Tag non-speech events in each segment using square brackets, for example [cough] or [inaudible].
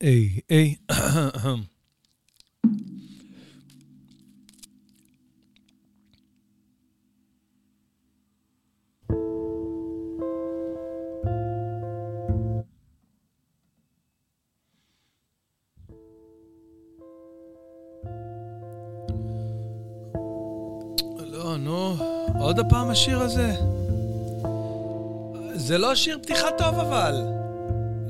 היי, היי. לא, נו, עוד הפעם השיר הזה. זה לא שיר פתיחה טוב אבל.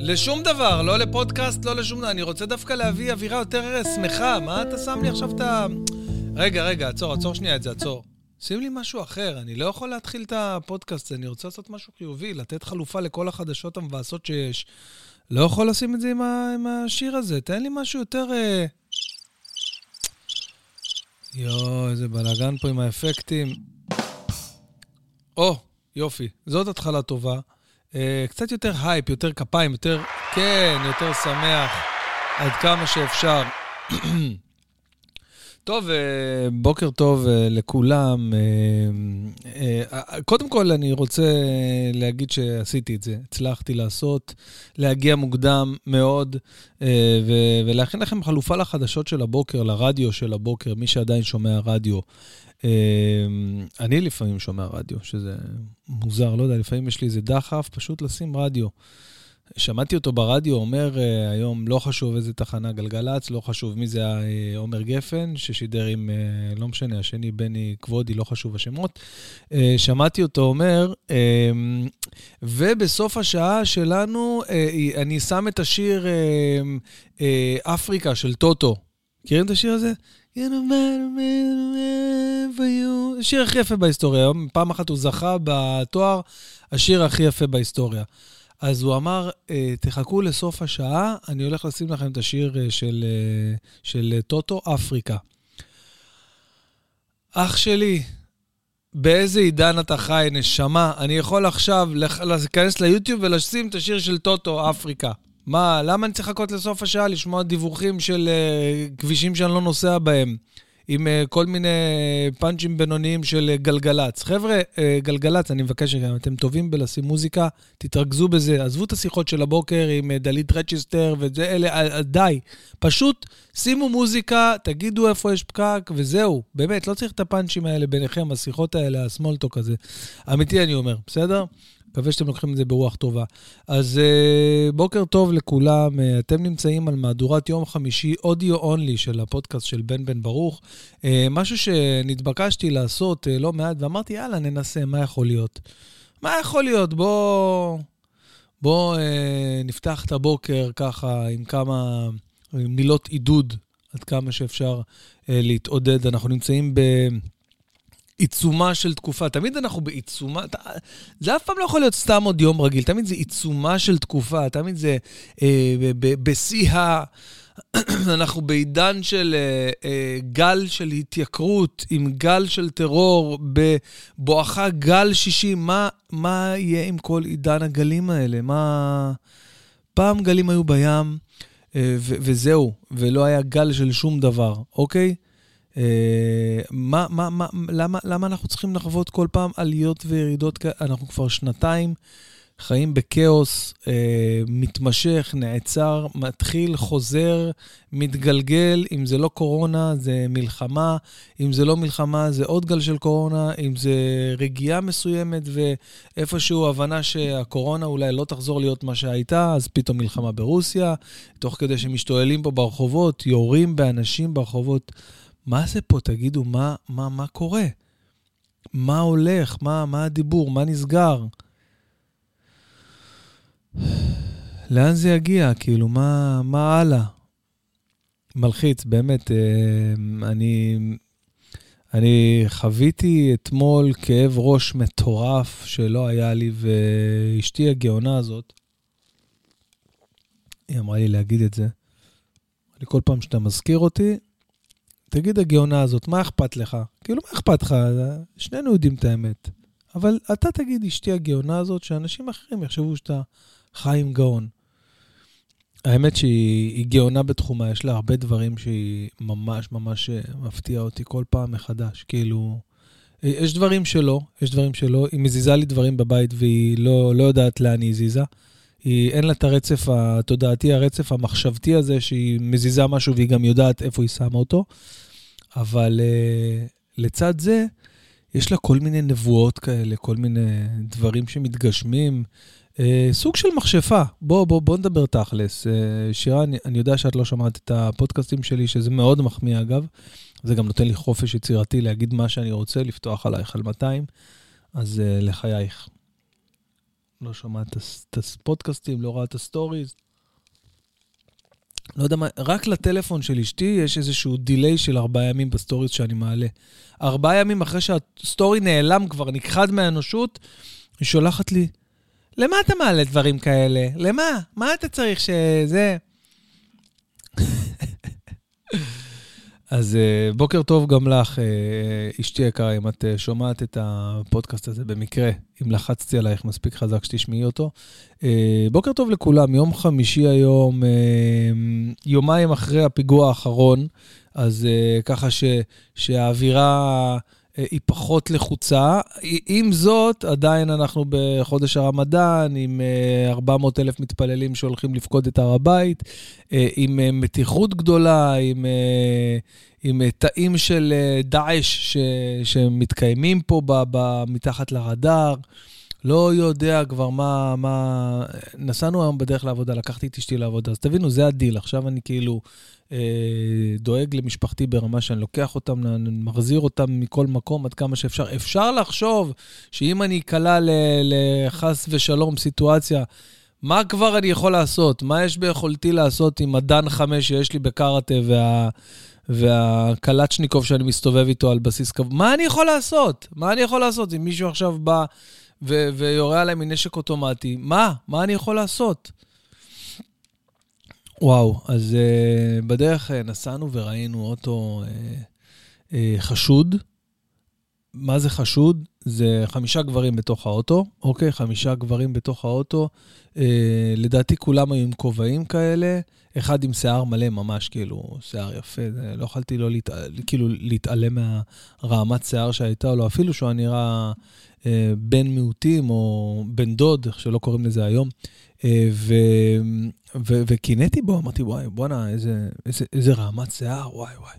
לשום דבר, לא לפודקאסט, לא לשום דבר. אני רוצה דווקא להביא אווירה יותר שמחה. מה אתה שם לי עכשיו את ה... רגע, רגע, עצור, עצור שנייה את זה, עצור. שים לי משהו אחר, אני לא יכול להתחיל את הפודקאסט הזה, אני רוצה לעשות משהו חיובי, לתת חלופה לכל החדשות המבאסות שיש. לא יכול לשים את זה עם, ה... עם השיר הזה, תן לי משהו יותר... אה... יואו, איזה בלאגן פה עם האפקטים. או, יופי, זאת התחלה טובה. אה, קצת יותר הייפ, יותר כפיים, יותר, כן, יותר שמח, עד כמה שאפשר. [clears throat] טוב, אה, בוקר טוב אה, לכולם. קודם כל, אני רוצה להגיד שעשיתי את זה. הצלחתי לעשות, להגיע מוקדם מאוד, ולהכין לכם חלופה לחדשות של הבוקר, לרדיו של הבוקר, מי שעדיין שומע רדיו. אני לפעמים שומע רדיו, שזה מוזר, לא יודע, לפעמים יש לי איזה דחף, פשוט לשים רדיו. שמעתי אותו ברדיו אומר uh, היום, לא חשוב איזה תחנה גלגלצ, לא חשוב מי זה היה עומר גפן, ששידר עם, uh, לא משנה, השני בני כבודי, לא חשוב השמות. שמעתי אותו אומר, uh, ובסוף השעה שלנו, אני שם את השיר uh, אפריקה של טוטו. מכירים את השיר הזה? השיר הכי יפה בהיסטוריה. פעם אחת הוא זכה בתואר השיר הכי יפה בהיסטוריה. אז הוא אמר, אה, תחכו לסוף השעה, אני הולך לשים לכם את השיר אה, של, אה, של טוטו, אפריקה. אח שלי, באיזה עידן אתה חי, נשמה? אני יכול עכשיו להיכנס ליוטיוב ולשים את השיר של טוטו, אפריקה. מה, למה אני צריך לחכות לסוף השעה לשמוע דיווחים של uh, כבישים שאני לא נוסע בהם, עם uh, כל מיני פאנצ'ים בינוניים של uh, גלגלצ? חבר'ה, uh, גלגלצ, אני מבקש שגם אתם טובים בלשים מוזיקה, תתרכזו בזה. עזבו את השיחות של הבוקר עם uh, דלית רצ'סטר וזה, אלה, uh, די. פשוט שימו מוזיקה, תגידו איפה יש פקק, וזהו. באמת, לא צריך את הפאנצ'ים האלה ביניכם, השיחות האלה, הסמולטוק הזה. אמיתי אני אומר, בסדר? מקווה שאתם לוקחים את זה ברוח טובה. אז uh, בוקר טוב לכולם, uh, אתם נמצאים על מהדורת יום חמישי, אודיו אונלי של הפודקאסט של בן בן ברוך. Uh, משהו שנתבקשתי לעשות uh, לא מעט, ואמרתי, יאללה, ננסה, מה יכול להיות? מה יכול להיות? בוא, בוא uh, נפתח את הבוקר ככה עם כמה מילות עידוד, עד כמה שאפשר uh, להתעודד. אנחנו נמצאים ב... עיצומה של תקופה. תמיד אנחנו בעיצומה, זה אף פעם לא יכול להיות סתם עוד יום רגיל, תמיד זה עיצומה של תקופה, תמיד זה אה, בשיא ה... [clears throat] אנחנו בעידן של אה, אה, גל של התייקרות, עם גל של טרור, בבואכה גל שישי. מה, מה יהיה עם כל עידן הגלים האלה? מה... פעם גלים היו בים, ו- וזהו, ולא היה גל של שום דבר, אוקיי? אה, מה, מה, מה, למה, למה אנחנו צריכים לחוות כל פעם עליות וירידות? אנחנו כבר שנתיים חיים בכאוס אה, מתמשך, נעצר, מתחיל, חוזר, מתגלגל. אם זה לא קורונה, זה מלחמה. אם זה לא מלחמה, זה עוד גל של קורונה. אם זה רגיעה מסוימת ואיפשהו הבנה שהקורונה אולי לא תחזור להיות מה שהייתה, אז פתאום מלחמה ברוסיה. תוך כדי שמשתוללים פה ברחובות, יורים באנשים ברחובות. מה זה פה? תגידו, מה, מה, מה קורה? מה הולך? מה, מה הדיבור? מה נסגר? לאן זה יגיע? כאילו, מה, מה הלאה? מלחיץ, באמת. אה, אני, אני חוויתי אתמול כאב ראש מטורף שלא היה לי, ואשתי הגאונה הזאת, היא אמרה לי להגיד את זה. כל פעם שאתה מזכיר אותי, תגיד הגאונה הזאת, מה אכפת לך? כאילו, מה אכפת לך? שנינו יודעים את האמת. אבל אתה תגיד, אשתי הגאונה הזאת, שאנשים אחרים יחשבו שאתה חי עם גאון. האמת שהיא גאונה בתחומה, יש לה הרבה דברים שהיא ממש ממש אה, מפתיעה אותי כל פעם מחדש. כאילו, אה, יש דברים שלא, יש דברים שלא. היא מזיזה לי דברים בבית והיא לא, לא יודעת לאן היא הזיזה. היא, אין לה את הרצף התודעתי, הרצף המחשבתי הזה, שהיא מזיזה משהו והיא גם יודעת איפה היא שמה אותו. אבל uh, לצד זה, יש לה כל מיני נבואות כאלה, כל מיני דברים שמתגשמים. Uh, סוג של מכשפה. בוא, בוא, בוא נדבר תכלס. Uh, שירה, אני, אני יודע שאת לא שמעת את הפודקאסטים שלי, שזה מאוד מחמיא אגב. זה גם נותן לי חופש יצירתי להגיד מה שאני רוצה, לפתוח עלייך על 200, אז אה, לחייך. לא שומעת את הפודקאסטים, לא רואה את הסטוריז. לא יודע מה, רק לטלפון של אשתי יש איזשהו delay של ארבעה ימים בסטוריז שאני מעלה. ארבעה ימים אחרי שהסטורי נעלם כבר, נכחד מהאנושות, היא שולחת לי, למה אתה מעלה דברים כאלה? למה? מה אתה צריך שזה... אז uh, בוקר טוב גם לך, uh, אשתי יקרה, אם את שומעת את הפודקאסט הזה במקרה, אם לחצתי עלייך מספיק חזק שתשמעי אותו. בוקר טוב לכולם, יום חמישי היום, יומיים אחרי הפיגוע האחרון, אז ככה ש, שהאווירה... היא פחות לחוצה. עם זאת, עדיין אנחנו בחודש הרמדאן, עם 400 אלף מתפללים שהולכים לפקוד את הר הבית, עם מתיחות גדולה, עם, עם תאים של דאעש שמתקיימים פה ב, ב, מתחת לרדאר. לא יודע כבר מה, מה... נסענו היום בדרך לעבודה, לקחתי את אשתי לעבודה, אז תבינו, זה הדיל. עכשיו אני כאילו אה, דואג למשפחתי ברמה שאני לוקח אותם, מחזיר אותם מכל מקום עד כמה שאפשר. אפשר לחשוב שאם אני אקלע לחס ושלום סיטואציה, מה כבר אני יכול לעשות? מה יש ביכולתי לעשות עם הדן חמש שיש לי בקראטה וה... והקלצ'ניקוב שאני מסתובב איתו על בסיס קבוע? מה אני יכול לעשות? מה אני יכול לעשות אם מישהו עכשיו בא ו- ויורה עליי מנשק אוטומטי? מה? מה אני יכול לעשות? וואו, אז uh, בדרך uh, נסענו וראינו אוטו uh, uh, חשוד. מה זה חשוד? זה חמישה גברים בתוך האוטו, אוקיי? חמישה גברים בתוך האוטו. Uh, לדעתי כולם היו עם כובעים כאלה, אחד עם שיער מלא ממש, כאילו, שיער יפה. זה, לא יכולתי לא להת... כאילו להתעלם מהרעמת שיער שהייתה לו, אפילו שהוא נראה uh, בן מיעוטים או בן דוד, איך שלא קוראים לזה היום. אה, וקינאתי בו, אמרתי, וואי, בואנה, איזה, איזה, איזה רעמת שיער, וואי, וואי.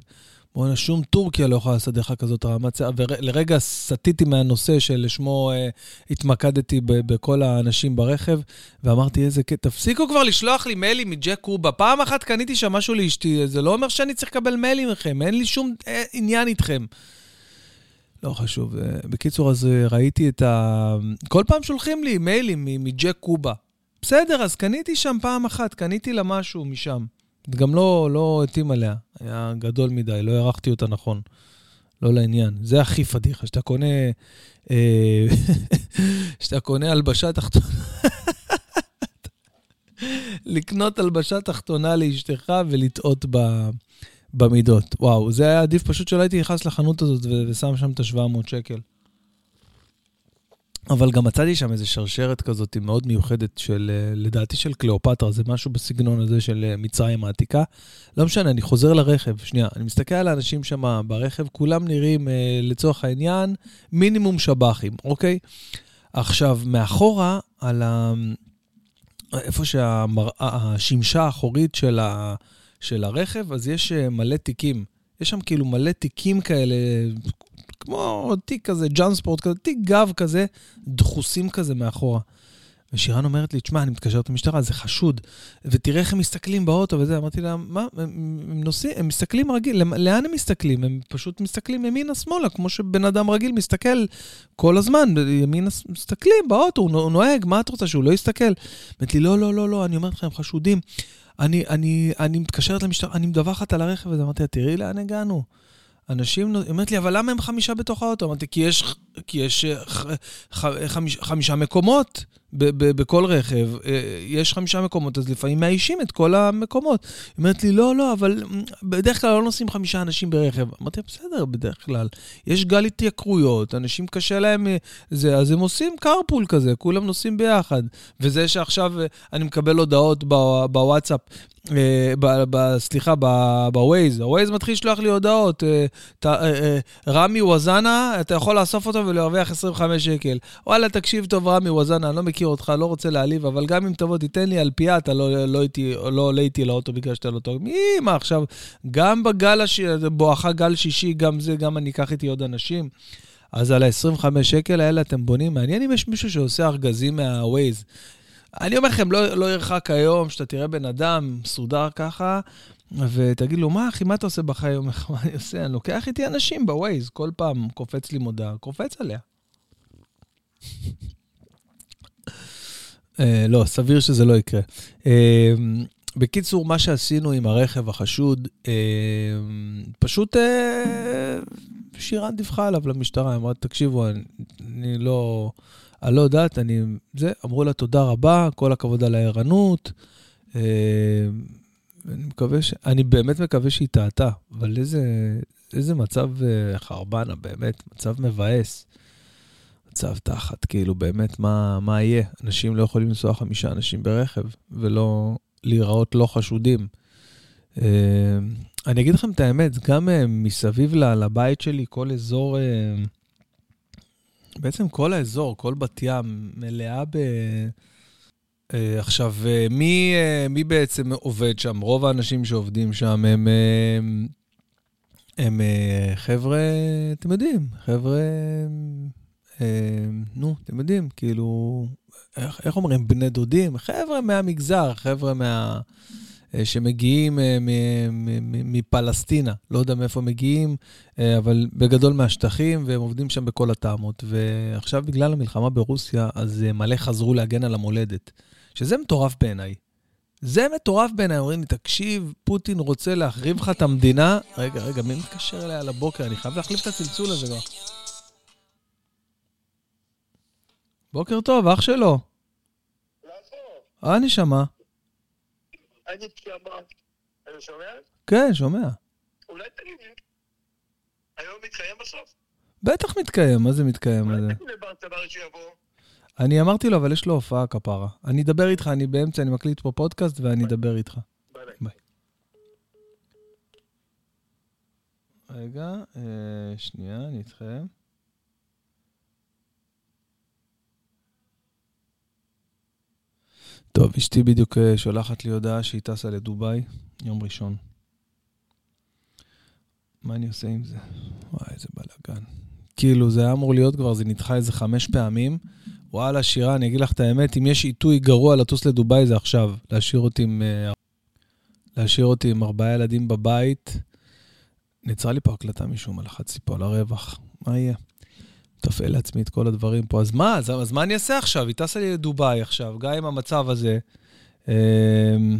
בואנה, שום טורקיה לא יכולה לעשות לך כזאת רעמת שיער. ולרגע סטיתי מהנושא שלשמו אה, התמקדתי ב, בכל האנשים ברכב, ואמרתי, איזה קטע, תפסיקו כבר לשלוח לי מיילים מג'ק קובה. פעם אחת קניתי שם משהו לאשתי, זה לא אומר שאני צריך לקבל מיילים מכם, אין לי שום אה, עניין איתכם. לא חשוב. אה, בקיצור, אז אה, ראיתי את ה... כל פעם שולחים לי מיילים מג'ק קובה. בסדר, אז קניתי שם פעם אחת, קניתי לה משהו משם. גם לא, לא התאים עליה, היה גדול מדי, לא הערכתי אותה נכון. לא לעניין. זה הכי פדיחה, שאתה קונה... אה, [laughs] שאתה קונה הלבשה תחתונה. [laughs] לקנות הלבשה תחתונה לאשתך ולטעות ב, במידות. וואו, זה היה עדיף פשוט שלא הייתי נכנס לחנות הזאת ושם שם את ה-700 שקל. אבל גם מצאתי שם איזו שרשרת כזאת מאוד מיוחדת של, אה, לדעתי של קליאופטרה, זה משהו בסגנון הזה של אה, מצרים העתיקה. לא משנה, אני חוזר לרכב, שנייה, אני מסתכל על האנשים שם ברכב, כולם נראים, אה, לצורך העניין, מינימום שב"חים, אוקיי? עכשיו, מאחורה, על ה... איפה שהשמשה האחורית של, ה... של הרכב, אז יש מלא תיקים. יש שם כאילו מלא תיקים כאלה, כמו תיק כזה, ג'אנספורט כזה, תיק גב כזה, דחוסים כזה מאחורה. ושירן אומרת לי, תשמע, אני מתקשרת למשטרה, זה חשוד. ותראה איך הם מסתכלים באוטו וזה. אמרתי לה, מה, הם נוסעים, הם מסתכלים רגיל, לאן הם מסתכלים? הם פשוט מסתכלים ימינה-שמאלה, כמו שבן אדם רגיל מסתכל כל הזמן, ימינה, מסתכלים באוטו, הוא נוהג, מה את רוצה, שהוא לא יסתכל? אמרתי לי, לא, לא, לא, לא, אני אומרת לך, הם חשודים. אני, אני, אני מתקשרת למשטרה, אני מדווחת על הרכב הזה, אמרתי לה, תראי לאן הגענו. אנשים, היא אומרת לי, אבל למה הם חמישה בתוך האוטו? אמרתי, כי יש, כי יש אה, ח, ח, חמיש, חמישה מקומות ב, ב, בכל רכב. אה, יש חמישה מקומות, אז לפעמים מאיישים את כל המקומות. היא אומרת לי, לא, לא, אבל בדרך כלל לא נוסעים חמישה אנשים ברכב. אמרתי, בסדר, בדרך כלל. יש גל התייקרויות, אנשים קשה להם אה, זה, אז הם עושים carpool כזה, כולם נוסעים ביחד. וזה שעכשיו אני מקבל הודעות בוואטסאפ, אה, סליחה, בווייז, הווייז מתחיל לשלוח לי הודעות. אה, אה, רמי ווזנה, אתה יכול לאסוף אותו ולהרוויח 25 שקל. וואלה, תקשיב טוב, רמי ווזנה, אני לא מכיר מכיר אותך, לא רוצה להעליב, אבל גם אם תבוא, תיתן לי אלפייה, אתה לא, לא, איתי, לא עולה איתי לאוטו בגלל שאתה לא טוב. מי, מה עכשיו, גם בגל הש... בואכה גל שישי, גם זה, גם אני אקח איתי עוד אנשים. אז על ה-25 שקל האלה אתם בונים. מעניין אם יש מישהו שעושה ארגזים מה-Waze. אני אומר לכם, לא, לא ירחק היום שאתה תראה בן אדם מסודר ככה, ותגיד לו, מה אחי, מה אתה עושה בחיים? מה אני עושה? אני לוקח איתי אנשים בווייז, כל פעם קופץ לי מודעה, קופץ עליה. Uh, לא, סביר שזה לא יקרה. Uh, בקיצור, מה שעשינו עם הרכב החשוד, uh, פשוט שירן דיווחה עליו למשטרה, אמרה, תקשיבו, אני, לא... אני לא יודעת, אני... זה, אמרו לה תודה רבה, כל הכבוד על הערנות. אה, אני מקווה ש... אני באמת מקווה שהיא טעתה, אבל איזה, איזה מצב אה, חרבנה, באמת, מצב מבאס. מצב תחת, כאילו, באמת, מה, מה יהיה? אנשים לא יכולים לנסוע חמישה אנשים ברכב, ולא להיראות לא חשודים. אה, אני אגיד לכם את האמת, גם מסביב לבית שלי, כל אזור... בעצם כל האזור, כל בת ים, מלאה ב... עכשיו, מי, מי בעצם עובד שם? רוב האנשים שעובדים שם הם, הם, הם uh, חבר'ה, אתם יודעים, חבר'ה, נו, אתם יודעים, כאילו, איך, איך אומרים, בני דודים? חבר'ה מהמגזר, חבר'ה מה... אה, שמגיעים אה, מפלסטינה, לא יודע מאיפה מגיעים, אה, אבל בגדול מהשטחים, והם עובדים שם בכל הטעמות. ועכשיו, בגלל המלחמה ברוסיה, אז מלא חזרו להגן על המולדת, שזה מטורף בעיניי. זה מטורף בעיניי, אומרים לי, תקשיב, פוטין רוצה להחריב לך את המדינה. רגע, רגע, מי מתקשר אליה על הבוקר? אני חייב להחליף את הצלצול הזה כבר. בוקר טוב, אח שלו. אה, נשמה. אני שומע? כן, שומע. אולי תגיד לי, היום מתקיים בסוף? בטח מתקיים, מה זה מתקיים? אולי תגיד לברטבר שיבוא. אני אמרתי לו, אבל יש לו הופעה כפרה. אני אדבר איתך, אני באמצע, אני מקליט פה פודקאסט ואני אדבר איתך. ביי. ביי. רגע, אה, שנייה, אני איתכם. טוב, אשתי בדיוק אה, שולחת לי הודעה שהיא טסה לדובאי, יום ראשון. מה אני עושה עם זה? וואי, איזה בלאגן. כאילו, זה היה אמור להיות כבר, זה נדחה איזה חמש פעמים. וואלה, שירה, אני אגיד לך את האמת, אם יש עיתוי גרוע לטוס לדובאי זה עכשיו. להשאיר אותי עם, אה, להשאיר אותי עם ארבעה ילדים בבית. נעצרה לי פה הקלטה משום מה, לחצתי פה על הרווח. מה יהיה? מתפעל לעצמי את כל הדברים פה. אז מה, אז, אז מה אני אעשה עכשיו? היא טסה לי לדובאי עכשיו, גם עם המצב הזה. אמ,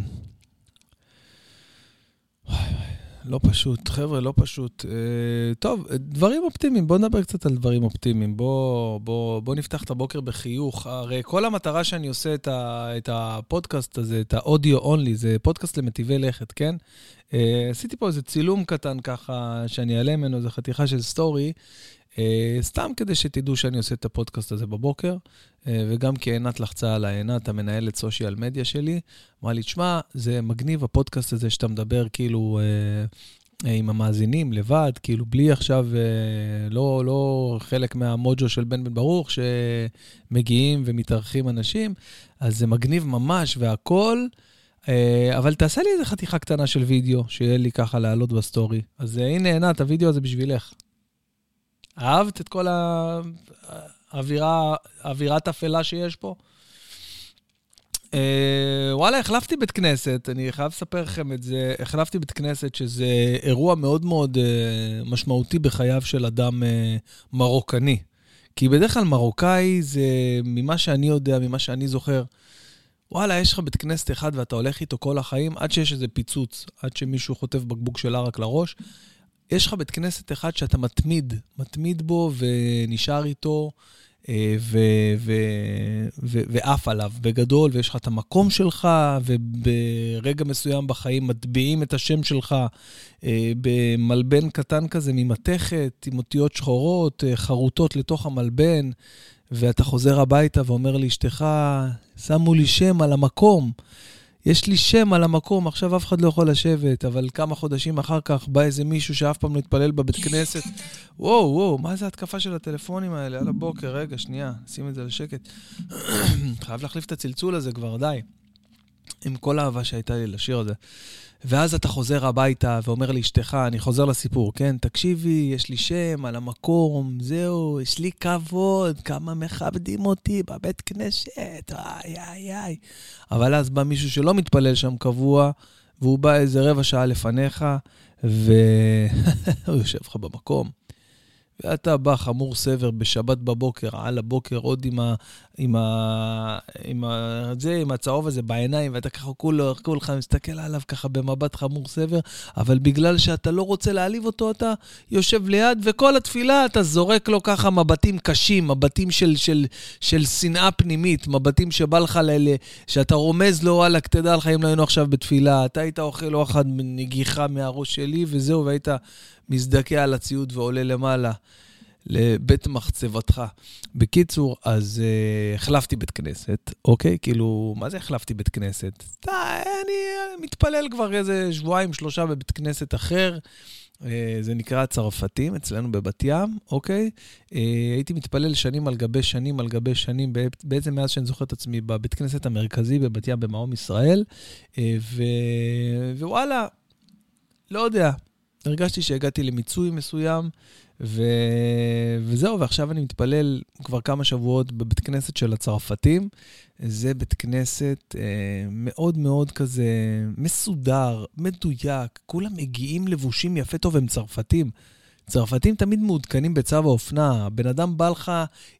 לא פשוט, חבר'ה, לא פשוט. אה, טוב, דברים אופטימיים, בואו נדבר קצת על דברים אופטימיים. בואו בוא, בוא נפתח את הבוקר בחיוך. הרי כל המטרה שאני עושה את, ה, את הפודקאסט הזה, את האודיו אונלי, זה פודקאסט למטיבי לכת, כן? אה, עשיתי פה איזה צילום קטן ככה, שאני אעלה ממנו, איזה חתיכה של סטורי. אה, סתם כדי שתדעו שאני עושה את הפודקאסט הזה בבוקר, אה, וגם כי עינת לחצה על העינת, המנהלת סושיאל מדיה שלי, אמרה לי, תשמע, זה מגניב הפודקאסט הזה שאתה מדבר כאילו אה, עם המאזינים לבד, כאילו בלי עכשיו, לא, לא חלק מהמוג'ו של בן בן ברוך, שמגיעים ומתארחים אנשים, אז זה מגניב ממש והכול. אבל תעשה לי איזה חתיכה קטנה של וידאו, שיהיה לי ככה לעלות בסטורי. אז הנה, עינת, הוידאו הזה בשבילך. אהבת את כל האווירה, האווירת אפלה שיש פה? אה, וואלה, החלפתי בית כנסת, אני חייב לספר לכם את זה. החלפתי בית כנסת, שזה אירוע מאוד מאוד אה, משמעותי בחייו של אדם אה, מרוקני. כי בדרך כלל מרוקאי זה, ממה שאני יודע, ממה שאני זוכר, וואלה, יש לך בית כנסת אחד ואתה הולך איתו כל החיים, עד שיש איזה פיצוץ, עד שמישהו חוטף בקבוק של ערק לראש. יש לך בית כנסת אחד שאתה מתמיד, מתמיד בו ונשאר איתו אה, ועף עליו בגדול, ויש לך את המקום שלך, וברגע מסוים בחיים מטביעים את השם שלך אה, במלבן קטן כזה ממתכת, עם אותיות שחורות, אה, חרוטות לתוך המלבן, ואתה חוזר הביתה ואומר לאשתך, שמו לי שם על המקום. יש לי שם על המקום, עכשיו אף אחד לא יכול לשבת, אבל כמה חודשים אחר כך בא איזה מישהו שאף פעם לא התפלל בבית כנסת. וואו, וואו, מה זה ההתקפה של הטלפונים האלה על הבוקר? רגע, שנייה, שים את זה לשקט. [coughs] חייב להחליף את הצלצול הזה כבר, די. עם כל האהבה שהייתה לי לשיר הזה. ואז אתה חוזר הביתה ואומר לאשתך, אני חוזר לסיפור, כן? תקשיבי, יש לי שם על המקום, זהו, יש לי כבוד, כמה מכבדים אותי בבית כנסת, איי, איי, איי. אבל אז בא מישהו שלא מתפלל שם קבוע, והוא בא איזה רבע שעה לפניך, והוא [laughs] יושב לך במקום. ואתה בא חמור סבר בשבת בבוקר, על הבוקר, עוד עם ה... עם ה... עם ה... זה, עם הצהוב הזה בעיניים, ואתה ככה כולו, כולך מסתכל עליו ככה במבט חמור סבר, אבל בגלל שאתה לא רוצה להעליב אותו, אתה יושב ליד, וכל התפילה אתה זורק לו ככה מבטים קשים, מבטים של, של, של שנאה פנימית, מבטים שבא לך, ל... שאתה רומז לו, וואלכ, תדע לך אם לא היינו עכשיו בתפילה, אתה היית אוכל אוכל נגיחה מהראש שלי, וזהו, והיית מזדכה על הציוד ועולה למעלה. לבית מחצבתך. בקיצור, אז uh, החלפתי בית כנסת, אוקיי? כאילו, מה זה החלפתי בית כנסת? די, אני מתפלל כבר איזה שבועיים, שלושה בבית כנסת אחר. Uh, זה נקרא צרפתים, אצלנו בבת ים, אוקיי? Uh, הייתי מתפלל שנים על גבי שנים על גבי שנים, בעצם מאז שאני זוכר את עצמי, בבית כנסת המרכזי בבת ים במעום ישראל, ו... ווואלה, לא יודע, הרגשתי שהגעתי למיצוי מסוים, ו... וזהו, ועכשיו אני מתפלל כבר כמה שבועות בבית כנסת של הצרפתים. זה בית כנסת אה, מאוד מאוד כזה מסודר, מדויק, כולם מגיעים לבושים יפה טוב, הם צרפתים. צרפתים תמיד מעודכנים בצו האופנה. בן אדם בא לך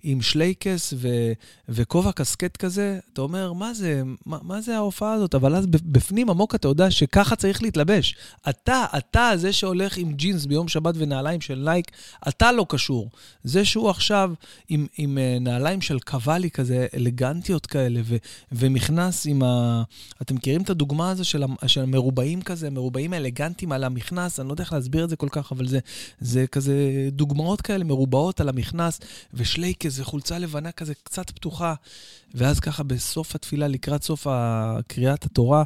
עם שלייקס ו- וכובע קסקט כזה, אתה אומר, מה זה, מה, מה זה ההופעה הזאת? אבל אז בפנים עמוק אתה יודע שככה צריך להתלבש. אתה, אתה זה שהולך עם ג'ינס ביום שבת ונעליים של נייק, אתה לא קשור. זה שהוא עכשיו עם, עם אה, נעליים של קוואלי כזה, אלגנטיות כאלה, ו- ומכנס עם ה... אתם מכירים את הדוגמה הזו של, של המרובעים כזה, מרובעים אלגנטיים על המכנס? אני לא יודע איך להסביר את זה כל כך, אבל זה... זה כזה דוגמאות כאלה מרובעות על המכנס, ושלייקס וחולצה לבנה כזה קצת פתוחה. ואז ככה בסוף התפילה, לקראת סוף קריאת התורה,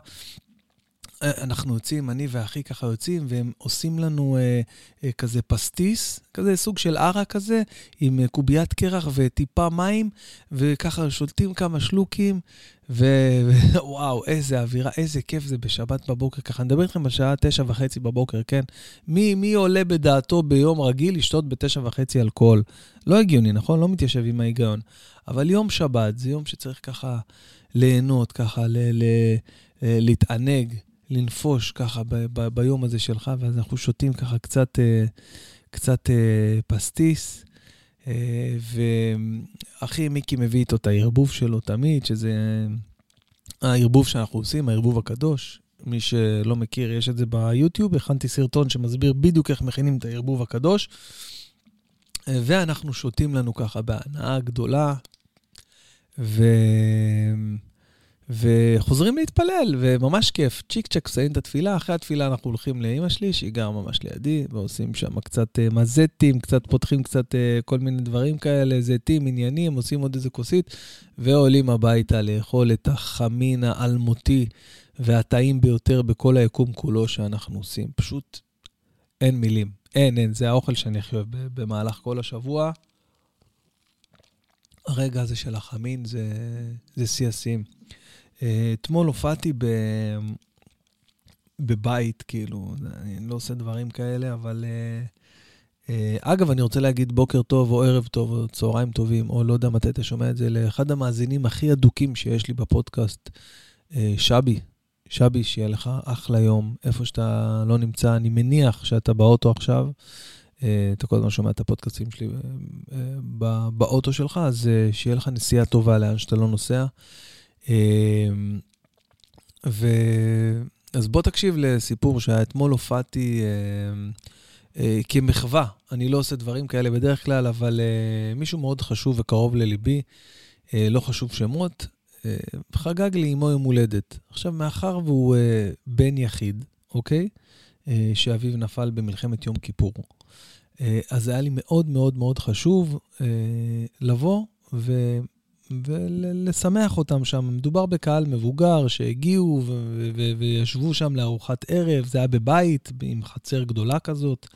אנחנו יוצאים, אני ואחי ככה יוצאים, והם עושים לנו אה, אה, כזה פסטיס, כזה סוג של ערה כזה, עם אה, קוביית קרח וטיפה מים, וככה שולטים כמה שלוקים, ווואו, [laughs] איזה אווירה, איזה כיף זה בשבת בבוקר. ככה, אני מדבר איתכם בשעה תשע וחצי בבוקר, כן? מי, מי עולה בדעתו ביום רגיל לשתות בתשע וחצי אלכוהול? לא הגיוני, נכון? לא מתיישב עם ההיגיון. אבל יום שבת זה יום שצריך ככה ליהנות, ככה ל- ל- להתענג. לנפוש ככה ב- ב- ביום הזה שלך, ואז אנחנו שותים ככה קצת, אה, קצת אה, פסטיס. אה, ואחי מיקי מביא איתו את הערבוב שלו תמיד, שזה הערבוב שאנחנו עושים, הערבוב הקדוש. מי שלא מכיר, יש את זה ביוטיוב, הכנתי סרטון שמסביר בדיוק איך מכינים את הערבוב הקדוש. ואנחנו שותים לנו ככה בהנאה גדולה, ו... וחוזרים להתפלל, וממש כיף. צ'יק צ'ק מסיים את התפילה, אחרי התפילה אנחנו הולכים לאימא שלי, שהיא גרה ממש לידי, ועושים שם קצת uh, מזטים, קצת פותחים קצת uh, כל מיני דברים כאלה, זיתים, עניינים, עושים עוד איזה כוסית, ועולים הביתה לאכול את החמין האלמותי והטעים ביותר בכל היקום כולו שאנחנו עושים. פשוט אין מילים. אין, אין, זה האוכל שאני הכי אוהב במהלך כל השבוע. הרגע הזה של החמין זה שיא השיאים. אה, אתמול הופעתי ב... בבית, כאילו, אני לא עושה דברים כאלה, אבל... Uh, uh, אגב, אני רוצה להגיד בוקר טוב, או ערב טוב, או צהריים טובים, או לא יודע מתי אתה שומע את זה, לאחד המאזינים הכי אדוקים שיש לי בפודקאסט, uh, שבי. שבי, שיהיה לך אחלה יום, איפה שאתה לא נמצא. אני מניח שאתה באוטו עכשיו, אתה כל הזמן שומע את הפודקאסטים שלי באוטו שלך, אז שיהיה לך נסיעה טובה לאן שאתה לא נוסע. אמ, ו... אז בוא תקשיב לסיפור שאתמול הופעתי אה, אה, כמחווה. אני לא עושה דברים כאלה בדרך כלל, אבל אה, מישהו מאוד חשוב וקרוב לליבי, אה, לא חשוב שמות, אה, חגג לי עמו יום הולדת. עכשיו, מאחר והוא אה, בן יחיד, אוקיי? אה, שאביו נפל במלחמת יום כיפור. אה, אז היה לי מאוד מאוד מאוד חשוב אה, לבוא ו... ולשמח אותם שם. מדובר בקהל מבוגר שהגיעו וישבו שם לארוחת ערב, זה היה בבית עם חצר גדולה כזאת,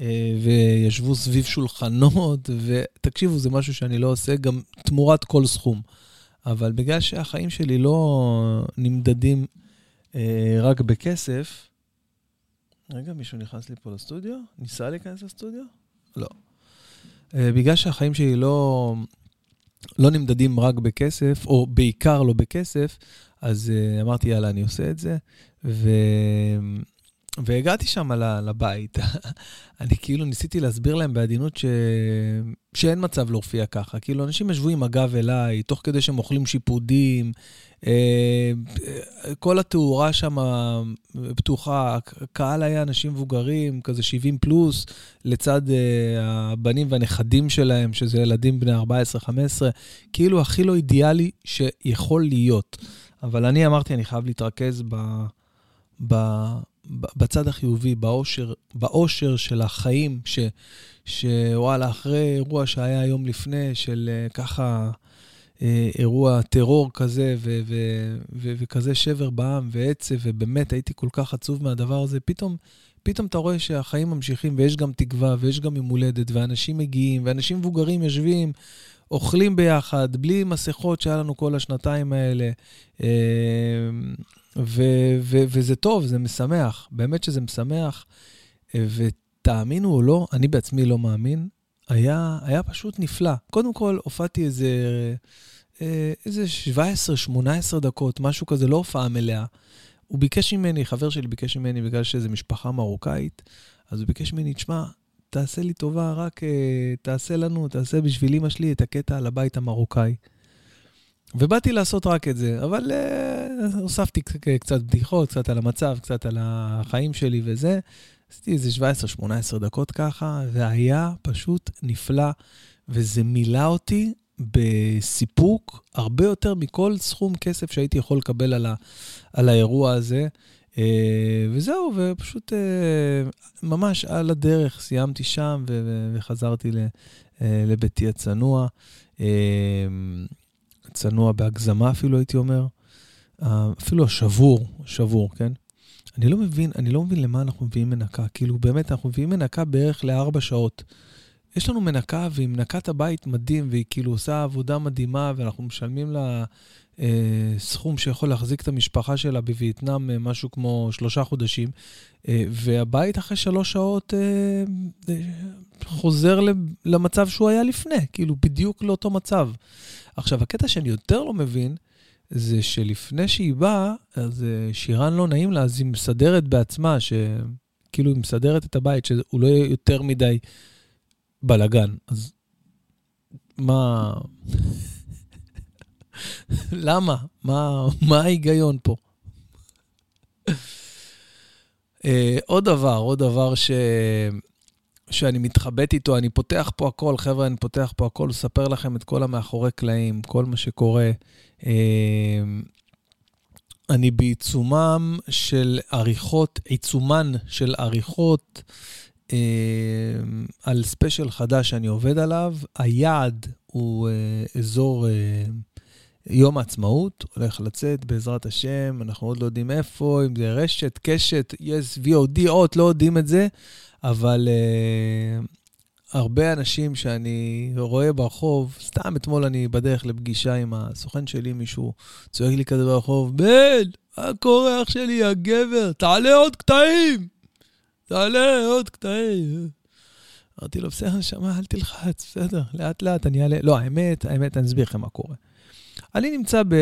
אה, וישבו סביב שולחנות, [laughs] ותקשיבו, זה משהו שאני לא עושה גם תמורת כל סכום. אבל בגלל שהחיים שלי לא נמדדים אה, רק בכסף, רגע, מישהו נכנס לי פה לסטודיו? ניסה להיכנס לסטודיו? לא. אה, בגלל שהחיים שלי לא, לא נמדדים רק בכסף, או בעיקר לא בכסף, אז uh, אמרתי, יאללה, אני עושה את זה. ו... והגעתי שם לבית. [laughs] אני כאילו ניסיתי להסביר להם בעדינות ש... שאין מצב להופיע ככה. כאילו, אנשים ישבו עם הגב אליי, תוך כדי שהם אוכלים שיפודים. אה, כל התאורה שם פתוחה, הקהל היה אנשים מבוגרים, כזה 70 פלוס, לצד אה, הבנים והנכדים שלהם, שזה ילדים בני 14-15, כאילו הכי לא אידיאלי שיכול להיות. אבל אני אמרתי, אני חייב להתרכז ב... ב... בצד החיובי, באושר, באושר של החיים, ש, שוואלה, אחרי אירוע שהיה יום לפני, של uh, ככה אה, אירוע טרור כזה, ו, ו, ו, וכזה שבר בעם ועצב, ובאמת הייתי כל כך עצוב מהדבר הזה, פתאום, פתאום אתה רואה שהחיים ממשיכים, ויש גם תקווה, ויש גם יום הולדת, ואנשים מגיעים, ואנשים מבוגרים יושבים, אוכלים ביחד, בלי מסכות שהיה לנו כל השנתיים האלה. אה, ו- ו- וזה טוב, זה משמח, באמת שזה משמח. ותאמינו או לא, אני בעצמי לא מאמין, היה, היה פשוט נפלא. קודם כל, הופעתי איזה, אה, איזה 17-18 דקות, משהו כזה, לא הופעה מלאה. הוא ביקש ממני, חבר שלי ביקש ממני, בגלל שזו משפחה מרוקאית, אז הוא ביקש ממני, תשמע, תעשה לי טובה, רק אה, תעשה לנו, תעשה בשביל אמא שלי את הקטע על הבית המרוקאי. ובאתי לעשות רק את זה, אבל uh, הוספתי קצת בדיחות, קצת על המצב, קצת על החיים שלי וזה. עשיתי איזה 17-18 דקות ככה, והיה פשוט נפלא, וזה מילא אותי בסיפוק הרבה יותר מכל סכום כסף שהייתי יכול לקבל על, ה, על האירוע הזה. Uh, וזהו, ופשוט uh, ממש על הדרך סיימתי שם וחזרתי uh, לביתי הצנוע. צנוע בהגזמה אפילו, הייתי אומר. אפילו השבור, שבור, כן? אני לא מבין, אני לא מבין למה אנחנו מביאים מנקה. כאילו, באמת, אנחנו מביאים מנקה בערך לארבע שעות. יש לנו מנקה, והיא מנקת הבית מדהים, והיא כאילו עושה עבודה מדהימה, ואנחנו משלמים לה אה, סכום שיכול להחזיק את המשפחה שלה בווייטנאם אה, משהו כמו שלושה חודשים, אה, והבית אחרי שלוש שעות אה, אה, חוזר למצב שהוא היה לפני, כאילו, בדיוק לאותו מצב. עכשיו, הקטע שאני יותר לא מבין, זה שלפני שהיא באה, אז שירן לא נעים לה, אז היא מסדרת בעצמה, שכאילו היא מסדרת את הבית, שהוא לא יהיה יותר מדי בלאגן. אז מה... למה? מה, מה ההיגיון פה? uh, עוד דבר, עוד דבר ש... שאני מתחבט איתו, אני פותח פה הכל, חבר'ה, אני פותח פה הכל, לספר לכם את כל המאחורי קלעים, כל מה שקורה. אמ, אני בעיצומם של עריכות, עיצומן של עריכות אמ, על ספיישל חדש שאני עובד עליו. היעד הוא אה, אזור אה, יום העצמאות, הולך לצאת בעזרת השם, אנחנו עוד לא יודעים איפה, אם זה רשת, קשת, יש VOD, עוד לא יודעים את זה. אבל uh, הרבה אנשים שאני רואה ברחוב, סתם אתמול אני בדרך לפגישה עם הסוכן שלי, מישהו צועק לי כזה ברחוב, בן, מה קורה אח שלי, הגבר? תעלה עוד קטעים! תעלה עוד קטעים. אמרתי לו, בסדר, נשמה, אל תלחץ, בסדר, לאט לאט אני אעלה. לא, האמת, האמת, אני אסביר לכם מה קורה. אני נמצא ב...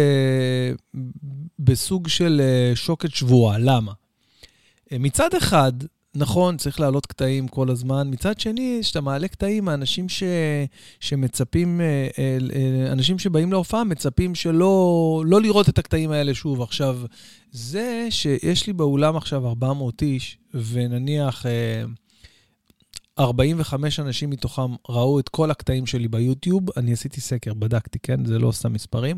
בסוג של אה, שוקת שבועה, למה? אה, מצד אחד, נכון, צריך להעלות קטעים כל הזמן. מצד שני, כשאתה מעלה קטעים, האנשים ש... שמצפים, אה, אנשים שבאים להופעה מצפים שלא לא לראות את הקטעים האלה שוב. עכשיו, זה שיש לי באולם עכשיו 400 איש, ונניח 45 אנשים מתוכם ראו את כל הקטעים שלי ביוטיוב, אני עשיתי סקר, בדקתי, כן? זה לא סתם מספרים.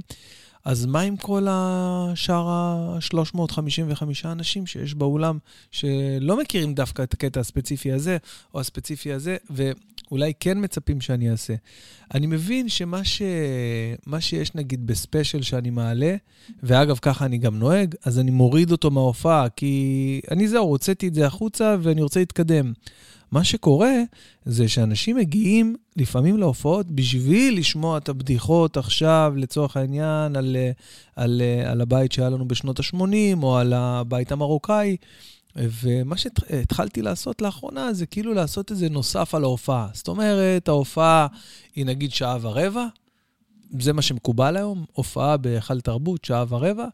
אז מה עם כל השאר ה-355 אנשים שיש באולם, שלא מכירים דווקא את הקטע הספציפי הזה או הספציפי הזה, אולי כן מצפים שאני אעשה. אני מבין שמה ש... שיש נגיד בספיישל שאני מעלה, ואגב, ככה אני גם נוהג, אז אני מוריד אותו מההופעה, כי אני זהו, הוצאתי את זה החוצה ואני רוצה להתקדם. מה שקורה זה שאנשים מגיעים לפעמים להופעות בשביל לשמוע את הבדיחות עכשיו, לצורך העניין, על, על, על הבית שהיה לנו בשנות ה-80, או על הבית המרוקאי. ומה שהתחלתי לעשות לאחרונה זה כאילו לעשות איזה נוסף על ההופעה. זאת אומרת, ההופעה היא נגיד שעה ורבע, זה מה שמקובל היום, הופעה בהיכל תרבות, שעה ורבע.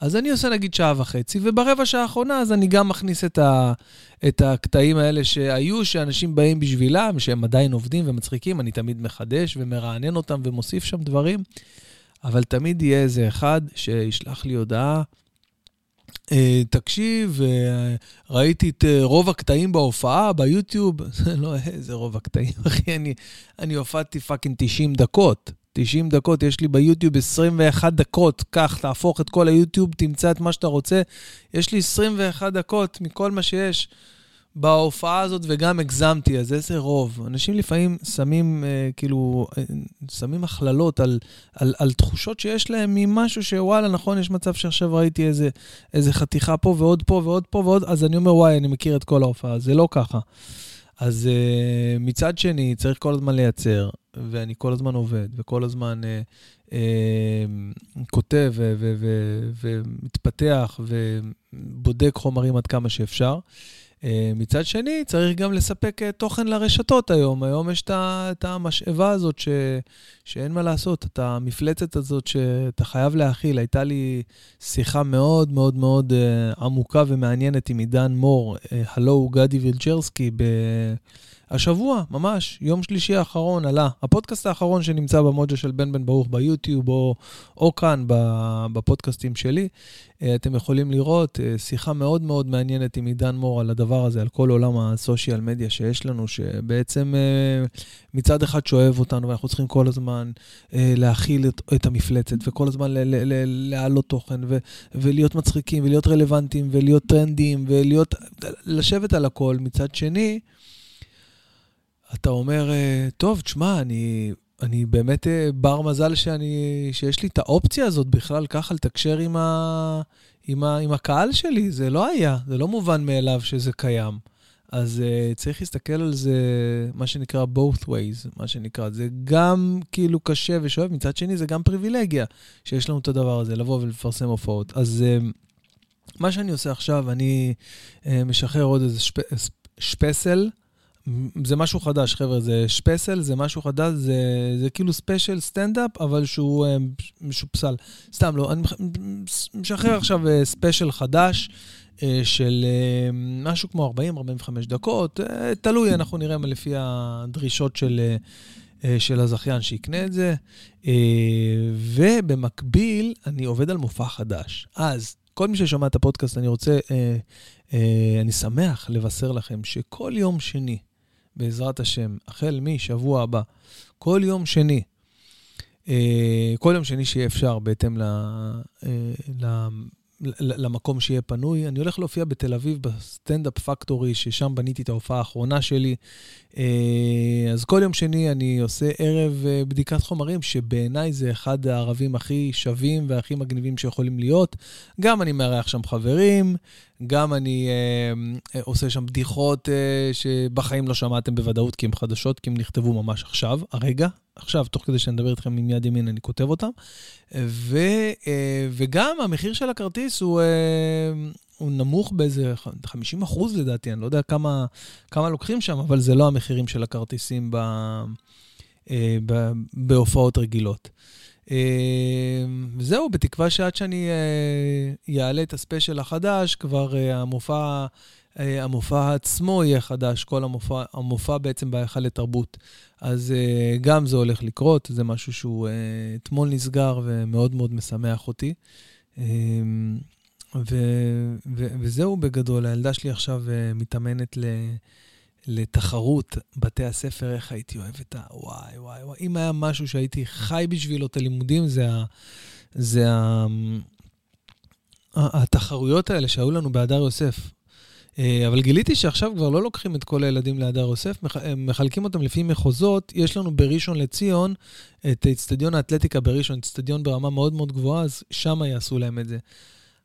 אז אני עושה נגיד שעה וחצי, וברבע שעה האחרונה אז אני גם מכניס את, ה, את הקטעים האלה שהיו, שאנשים באים בשבילם, שהם עדיין עובדים ומצחיקים, אני תמיד מחדש ומרענן אותם ומוסיף שם דברים, אבל תמיד יהיה איזה אחד שישלח לי הודעה, אה, תקשיב, אה, ראיתי את אה, רוב הקטעים בהופעה, ביוטיוב, [laughs] לא, איזה רוב הקטעים, [laughs] אחי, אני, אני הופעתי פאקינג 90 דקות. 90 דקות, יש לי ביוטיוב 21 דקות. קח, תהפוך את כל היוטיוב, תמצא את מה שאתה רוצה. יש לי 21 דקות מכל מה שיש בהופעה הזאת, וגם הגזמתי, אז איזה רוב. אנשים לפעמים שמים, אה, כאילו, אה, שמים הכללות על, על, על תחושות שיש להם ממשהו שוואלה, נכון, יש מצב שעכשיו ראיתי איזה, איזה חתיכה פה ועוד פה ועוד פה ועוד, אז אני אומר, וואי, אני מכיר את כל ההופעה. זה לא ככה. אז uh, מצד שני, צריך כל הזמן לייצר, ואני כל הזמן עובד, וכל הזמן uh, uh, כותב ומתפתח ובודק חומרים עד כמה שאפשר. אה, מצד שני, צריך גם לספק אה, תוכן לרשתות היום. היום יש את המשאבה הזאת ש, שאין מה לעשות, את המפלצת הזאת שאתה חייב להכיל. הייתה לי שיחה מאוד מאוד מאוד uh, עמוקה ומעניינת עם עידן מור, הלו גדי וילג'רסקי. השבוע, ממש, יום שלישי האחרון עלה. הפודקאסט האחרון שנמצא במוג'ה של בן בן ברוך ביוטיוב, או, או כאן בפודקאסטים שלי, אה, אתם יכולים לראות אה, שיחה מאוד מאוד מעניינת עם עידן מור על הדבר הזה, על כל עולם הסושיאל מדיה שיש לנו, שבעצם אה, מצד אחד שואב אותנו, ואנחנו צריכים כל הזמן להכיל את, את המפלצת, וכל הזמן להעלות תוכן, ו, ולהיות מצחיקים, ולהיות רלוונטיים, ולהיות טרנדיים, ולהיות, לשבת על הכל. מצד שני, אתה אומר, אה, טוב, תשמע, אני, אני באמת אה, בר מזל שאני, שיש לי את האופציה הזאת בכלל ככה לתקשר עם, ה, עם, ה, עם הקהל שלי. זה לא היה, זה לא מובן מאליו שזה קיים. אז אה, צריך להסתכל על זה, מה שנקרא both ways, מה שנקרא. זה גם כאילו קשה ושואב, מצד שני זה גם פריבילגיה שיש לנו את הדבר הזה, לבוא ולפרסם הופעות. אז אה, מה שאני עושה עכשיו, אני אה, משחרר עוד איזה שפ, שפסל. זה משהו חדש, חבר'ה, זה שפסל, זה משהו חדש, זה, זה כאילו ספיישל סטנדאפ, אבל שהוא משופסל. סתם לא, אני משחרר עכשיו ספיישל חדש uh, של משהו כמו 40-45 דקות, תלוי, אנחנו נראה לפי הדרישות של, של הזכיין שיקנה את זה. ובמקביל, אני עובד על מופע חדש. אז כל מי ששומע את הפודקאסט, אני רוצה, uh, אני שמח לבשר לכם שכל יום שני, בעזרת השם, החל משבוע הבא, כל יום שני, אה, כל יום שני שיהיה אפשר, בהתאם ל, אה, למקום שיהיה פנוי. אני הולך להופיע בתל אביב בסטנדאפ פקטורי, ששם בניתי את ההופעה האחרונה שלי. אה, אז כל יום שני אני עושה ערב אה, בדיקת חומרים, שבעיניי זה אחד הערבים הכי שווים והכי מגניבים שיכולים להיות. גם אני מארח שם חברים, גם אני אה, עושה שם בדיחות אה, שבחיים לא שמעתם בוודאות, כי הן חדשות, כי הן נכתבו ממש עכשיו, הרגע, עכשיו, תוך כדי שאני אדבר איתכם עם יד ימין, אני כותב אותם. ו, אה, וגם המחיר של הכרטיס הוא... אה, הוא נמוך באיזה 50 אחוז לדעתי, אני לא יודע כמה, כמה לוקחים שם, אבל זה לא המחירים של הכרטיסים ב, אה, ב, בהופעות רגילות. וזהו, בתקווה שעד שאני אעלה את הספיישל החדש, כבר המופע, המופע עצמו יהיה חדש, כל המופע, המופע בעצם בהיכל לתרבות. אז גם זה הולך לקרות, זה משהו שהוא אתמול נסגר ומאוד מאוד משמח אותי. Um, ו- ו- וזהו בגדול, הילדה שלי עכשיו מתאמנת ל... לתחרות בתי הספר, איך הייתי אוהב את ה... וואי, וואי, וואי. אם היה משהו שהייתי חי בשבילו את הלימודים, זה, ה... זה ה... התחרויות האלה שהיו לנו בהדר יוסף. אה, אבל גיליתי שעכשיו כבר לא לוקחים את כל הילדים להדר יוסף, הם מחלקים אותם לפי מחוזות. יש לנו בראשון לציון את אצטדיון האתלטיקה בראשון, אצטדיון ברמה מאוד מאוד גבוהה, אז שם יעשו להם את זה.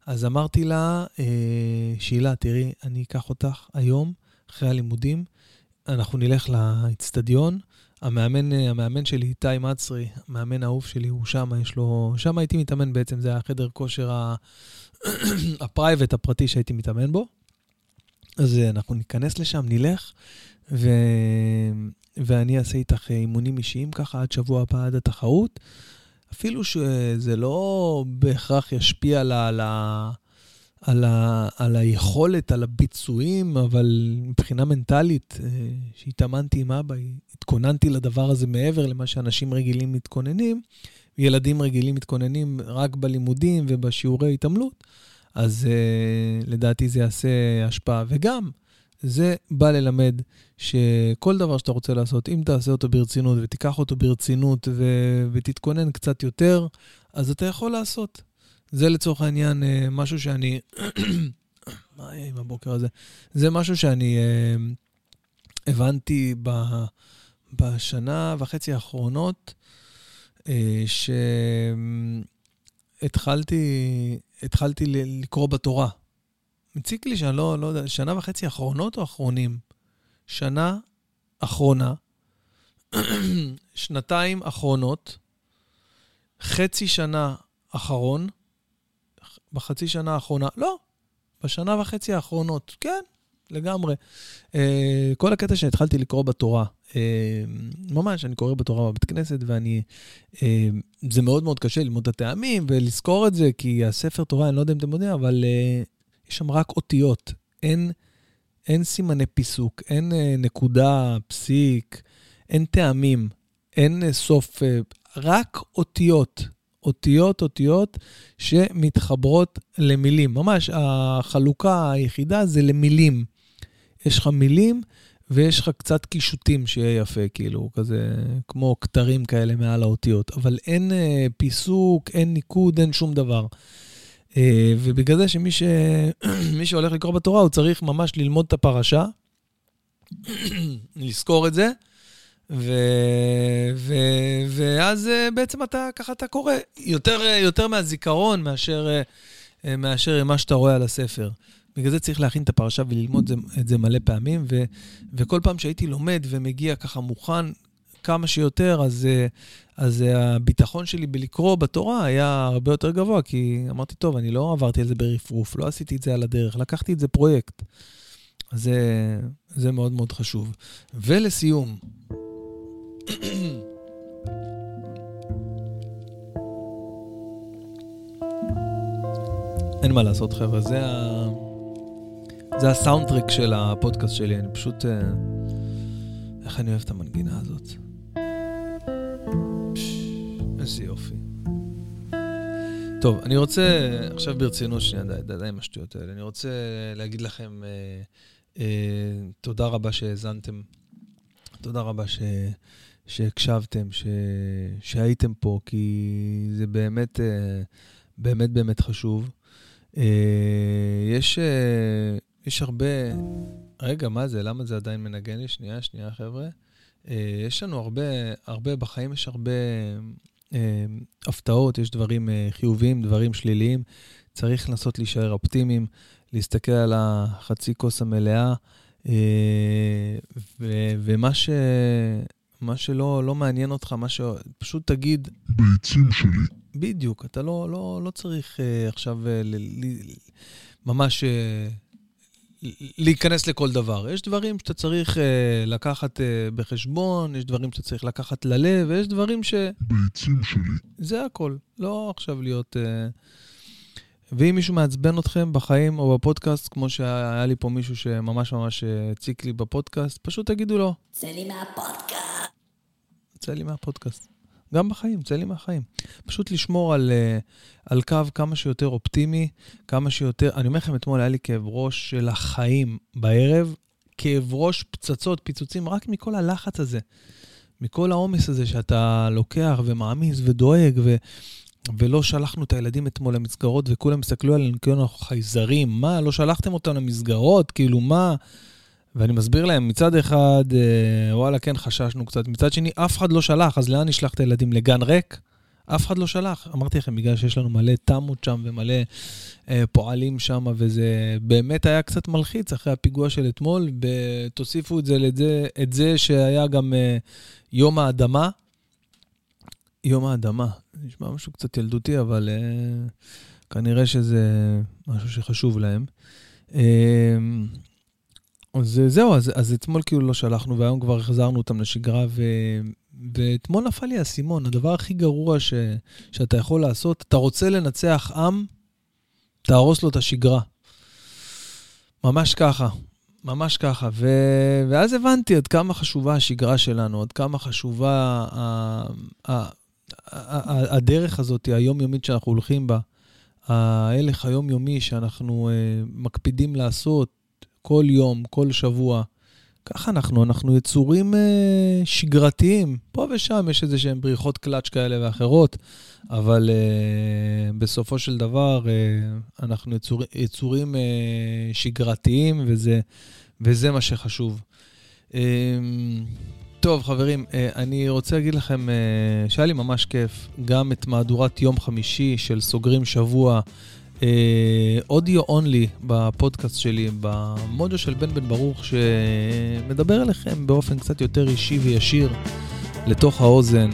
אז אמרתי לה, אה, שאלה, תראי, אני אקח אותך היום, אחרי הלימודים, אנחנו נלך לאצטדיון. המאמן, המאמן שלי, איתי מצרי, המאמן האהוב שלי, הוא שם, יש לו... שם הייתי מתאמן בעצם, זה היה חדר כושר ה- [clears throat] ה private הפרטי שהייתי מתאמן בו. אז אה, אנחנו ניכנס לשם, נלך, ו... ואני אעשה איתך אה, אימונים אישיים ככה עד שבוע הבא, עד התחרות. אפילו שזה לא בהכרח ישפיע על, ה... על, ה... על, היכולת, על הביצועים, אבל מבחינה מנטלית, אה, שהתאמנתי עם אבא, התכוננתי לדבר הזה מעבר למה שאנשים רגילים מתכוננים, ילדים רגילים מתכוננים רק בלימודים ובשיעורי התעמלות, אז uh, לדעתי זה יעשה השפעה. וגם, זה בא ללמד שכל דבר שאתה רוצה לעשות, אם תעשה אותו ברצינות ותיקח אותו ברצינות ו- ותתכונן קצת יותר, אז אתה יכול לעשות. זה לצורך העניין uh, משהו שאני... [coughs] מה יהיה עם הבוקר הזה? זה משהו שאני uh, הבנתי ב... בשנה וחצי האחרונות, uh, שהתחלתי לקרוא בתורה. מציק לי שאני לא, לא יודע, שנה וחצי אחרונות או אחרונים? שנה אחרונה, [coughs] שנתיים אחרונות, חצי שנה אחרון, בחצי שנה האחרונה, לא, בשנה וחצי האחרונות, כן, לגמרי. Uh, כל הקטע שהתחלתי לקרוא בתורה, uh, ממש, אני קורא בתורה בבית כנסת, ואני... Uh, זה מאוד מאוד קשה ללמוד את הטעמים ולזכור את זה, כי הספר תורה, אני לא יודע אם אתם יודעים, אבל uh, יש שם רק אותיות. אין, אין סימני פיסוק, אין uh, נקודה, פסיק, אין טעמים, אין uh, סוף, uh, רק אותיות. אותיות, אותיות שמתחברות למילים. ממש, החלוקה היחידה זה למילים. יש לך מילים ויש לך קצת קישוטים שיהיה יפה, כאילו, כזה, כמו כתרים כאלה מעל האותיות. אבל אין אה, פיסוק, אין ניקוד, אין שום דבר. אה, ובגלל זה שמי ש... [clears throat] שהולך לקרוא בתורה, הוא צריך ממש ללמוד את הפרשה, [clears throat] לזכור את זה, ו... ו... ואז אה, בעצם אתה, ככה אתה קורא, יותר, אה, יותר מהזיכרון מאשר, אה, מאשר מה שאתה רואה על הספר. בגלל זה צריך להכין את הפרשה וללמוד זה, את זה מלא פעמים, ו, וכל פעם שהייתי לומד ומגיע ככה מוכן כמה שיותר, אז, אז הביטחון שלי בלקרוא בתורה היה הרבה יותר גבוה, כי אמרתי, טוב, אני לא עברתי על זה ברפרוף, לא עשיתי את זה על הדרך, לקחתי את זה פרויקט. זה, זה מאוד מאוד חשוב. ולסיום, אין מה לעשות, חבר'ה, זה, ה... זה הסאונדטרק של הפודקאסט שלי, אני פשוט... אה, איך אני אוהב את המנגינה הזאת. איזה יופי. טוב, אני רוצה, עכשיו ברצינות שנייה, די, די, די עם השטויות האלה. אני רוצה להגיד לכם אה, אה, תודה רבה שהאזנתם, תודה רבה ש... שהקשבתם, ש... שהייתם פה, כי זה באמת, אה, באמת באמת חשוב. אה, יש, אה, יש הרבה... רגע, מה זה? למה זה עדיין מנגן לי? שנייה, שנייה, חבר'ה. יש לנו הרבה, הרבה, בחיים יש הרבה הפתעות, יש דברים חיוביים, דברים שליליים. צריך לנסות להישאר אופטימיים, להסתכל על החצי כוס המלאה, אה, ו- ומה ש... מה שלא לא מעניין אותך, מה ש... פשוט תגיד... ביצים שלי. בדיוק, אתה לא, לא, לא צריך uh, עכשיו uh, ל, ל, ממש uh, להיכנס לכל דבר. יש דברים שאתה צריך uh, לקחת uh, בחשבון, יש דברים שאתה צריך לקחת ללב, ויש דברים ש... ביצים שלי. זה הכל, לא עכשיו להיות... Uh... ואם מישהו מעצבן אתכם בחיים או בפודקאסט, כמו שהיה לי פה מישהו שממש ממש הציק לי בפודקאסט, פשוט תגידו לו. צא לי מהפודקאסט. צא לי מהפודקאסט. גם בחיים, צא לי מהחיים. פשוט לשמור על, על קו כמה שיותר אופטימי, כמה שיותר... אני אומר לכם, אתמול היה לי כאב ראש של החיים בערב, כאב ראש, פצצות, פיצוצים, רק מכל הלחץ הזה, מכל העומס הזה שאתה לוקח ומעמיס ודואג, ו... ולא שלחנו את הילדים אתמול למסגרות, וכולם הסתכלו עלינו כאילו אנחנו חייזרים, מה, לא שלחתם אותם למסגרות? כאילו, מה? ואני מסביר להם, מצד אחד, אה, וואלה, כן, חששנו קצת, מצד שני, אף אחד לא שלח, אז לאן נשלח את הילדים? לגן ריק? אף אחד לא שלח. אמרתי לכם, בגלל שיש לנו מלא תמות שם ומלא אה, פועלים שם, וזה באמת היה קצת מלחיץ אחרי הפיגוע של אתמול. תוסיפו את זה לזה, את זה שהיה גם אה, יום האדמה. יום האדמה, נשמע משהו קצת ילדותי, אבל אה, כנראה שזה משהו שחשוב להם. אה, אז זהו, אז, אז אתמול כאילו לא שלחנו, והיום כבר החזרנו אותם לשגרה, ו, ואתמול נפל לי האסימון. הדבר הכי גרוע ש, שאתה יכול לעשות, אתה רוצה לנצח עם, תהרוס לו את השגרה. ממש ככה, ממש ככה. ו, ואז הבנתי עד כמה חשובה השגרה שלנו, עד כמה חשובה ה, ה, הדרך הזאת, היומיומית שאנחנו הולכים בה, ההלך היומיומי שאנחנו uh, מקפידים לעשות, כל יום, כל שבוע. ככה אנחנו, אנחנו יצורים אה, שגרתיים. פה ושם יש איזה שהן בריחות קלאץ' כאלה ואחרות, אבל אה, בסופו של דבר אה, אנחנו יצור, יצורים אה, שגרתיים, וזה, וזה מה שחשוב. אה, טוב, חברים, אה, אני רוצה להגיד לכם אה, שהיה לי ממש כיף. גם את מהדורת יום חמישי של סוגרים שבוע. אודיו uh, אונלי בפודקאסט שלי, במודו של בן בן ברוך, שמדבר אליכם באופן קצת יותר אישי וישיר לתוך האוזן.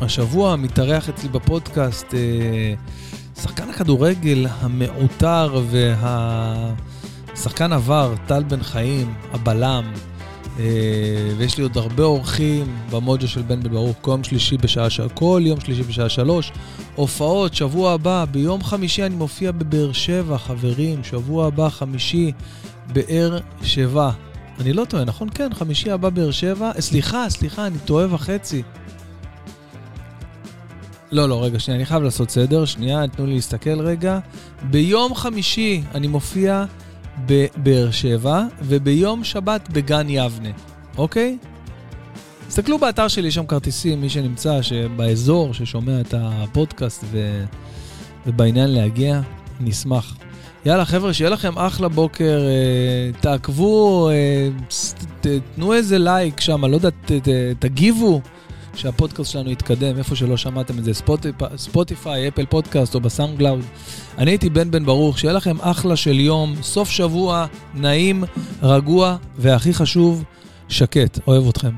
השבוע מתארח אצלי בפודקאסט שחקן הכדורגל המעוטר והשחקן עבר, טל בן חיים, הבלם. Uh, ויש לי עוד הרבה אורחים במוג'ו של בן בן ברוך, כל יום שלישי בשעה. כל יום שלישי בשעה שלוש. הופעות, שבוע הבא, ביום חמישי אני מופיע בבאר שבע, חברים, שבוע הבא, חמישי, באר שבע. אני לא טועה, נכון? כן, חמישי הבא באר שבע. סליחה, סליחה, אני טועה וחצי. לא, לא, רגע, שנייה, אני חייב לעשות סדר. שנייה, תנו לי להסתכל רגע. ביום חמישי אני מופיע בבאר שבע, וביום שבת בגן יבנה, אוקיי? תסתכלו באתר שלי, יש שם כרטיסים, מי שנמצא באזור, ששומע את הפודקאסט ו... ובעניין להגיע, נשמח. יאללה, חבר'ה, שיהיה לכם אחלה בוקר, אה, תעקבו, אה, תנו איזה לייק שם, לא יודע, ת, ת, תגיבו, שהפודקאסט שלנו יתקדם, איפה שלא שמעתם את זה, ספוטיפיי, אפל פודקאסט או בסאונד קלאוד. אני הייתי בן בן ברוך, שיהיה לכם אחלה של יום, סוף שבוע, נעים, רגוע, והכי חשוב, שקט. אוהב אתכם.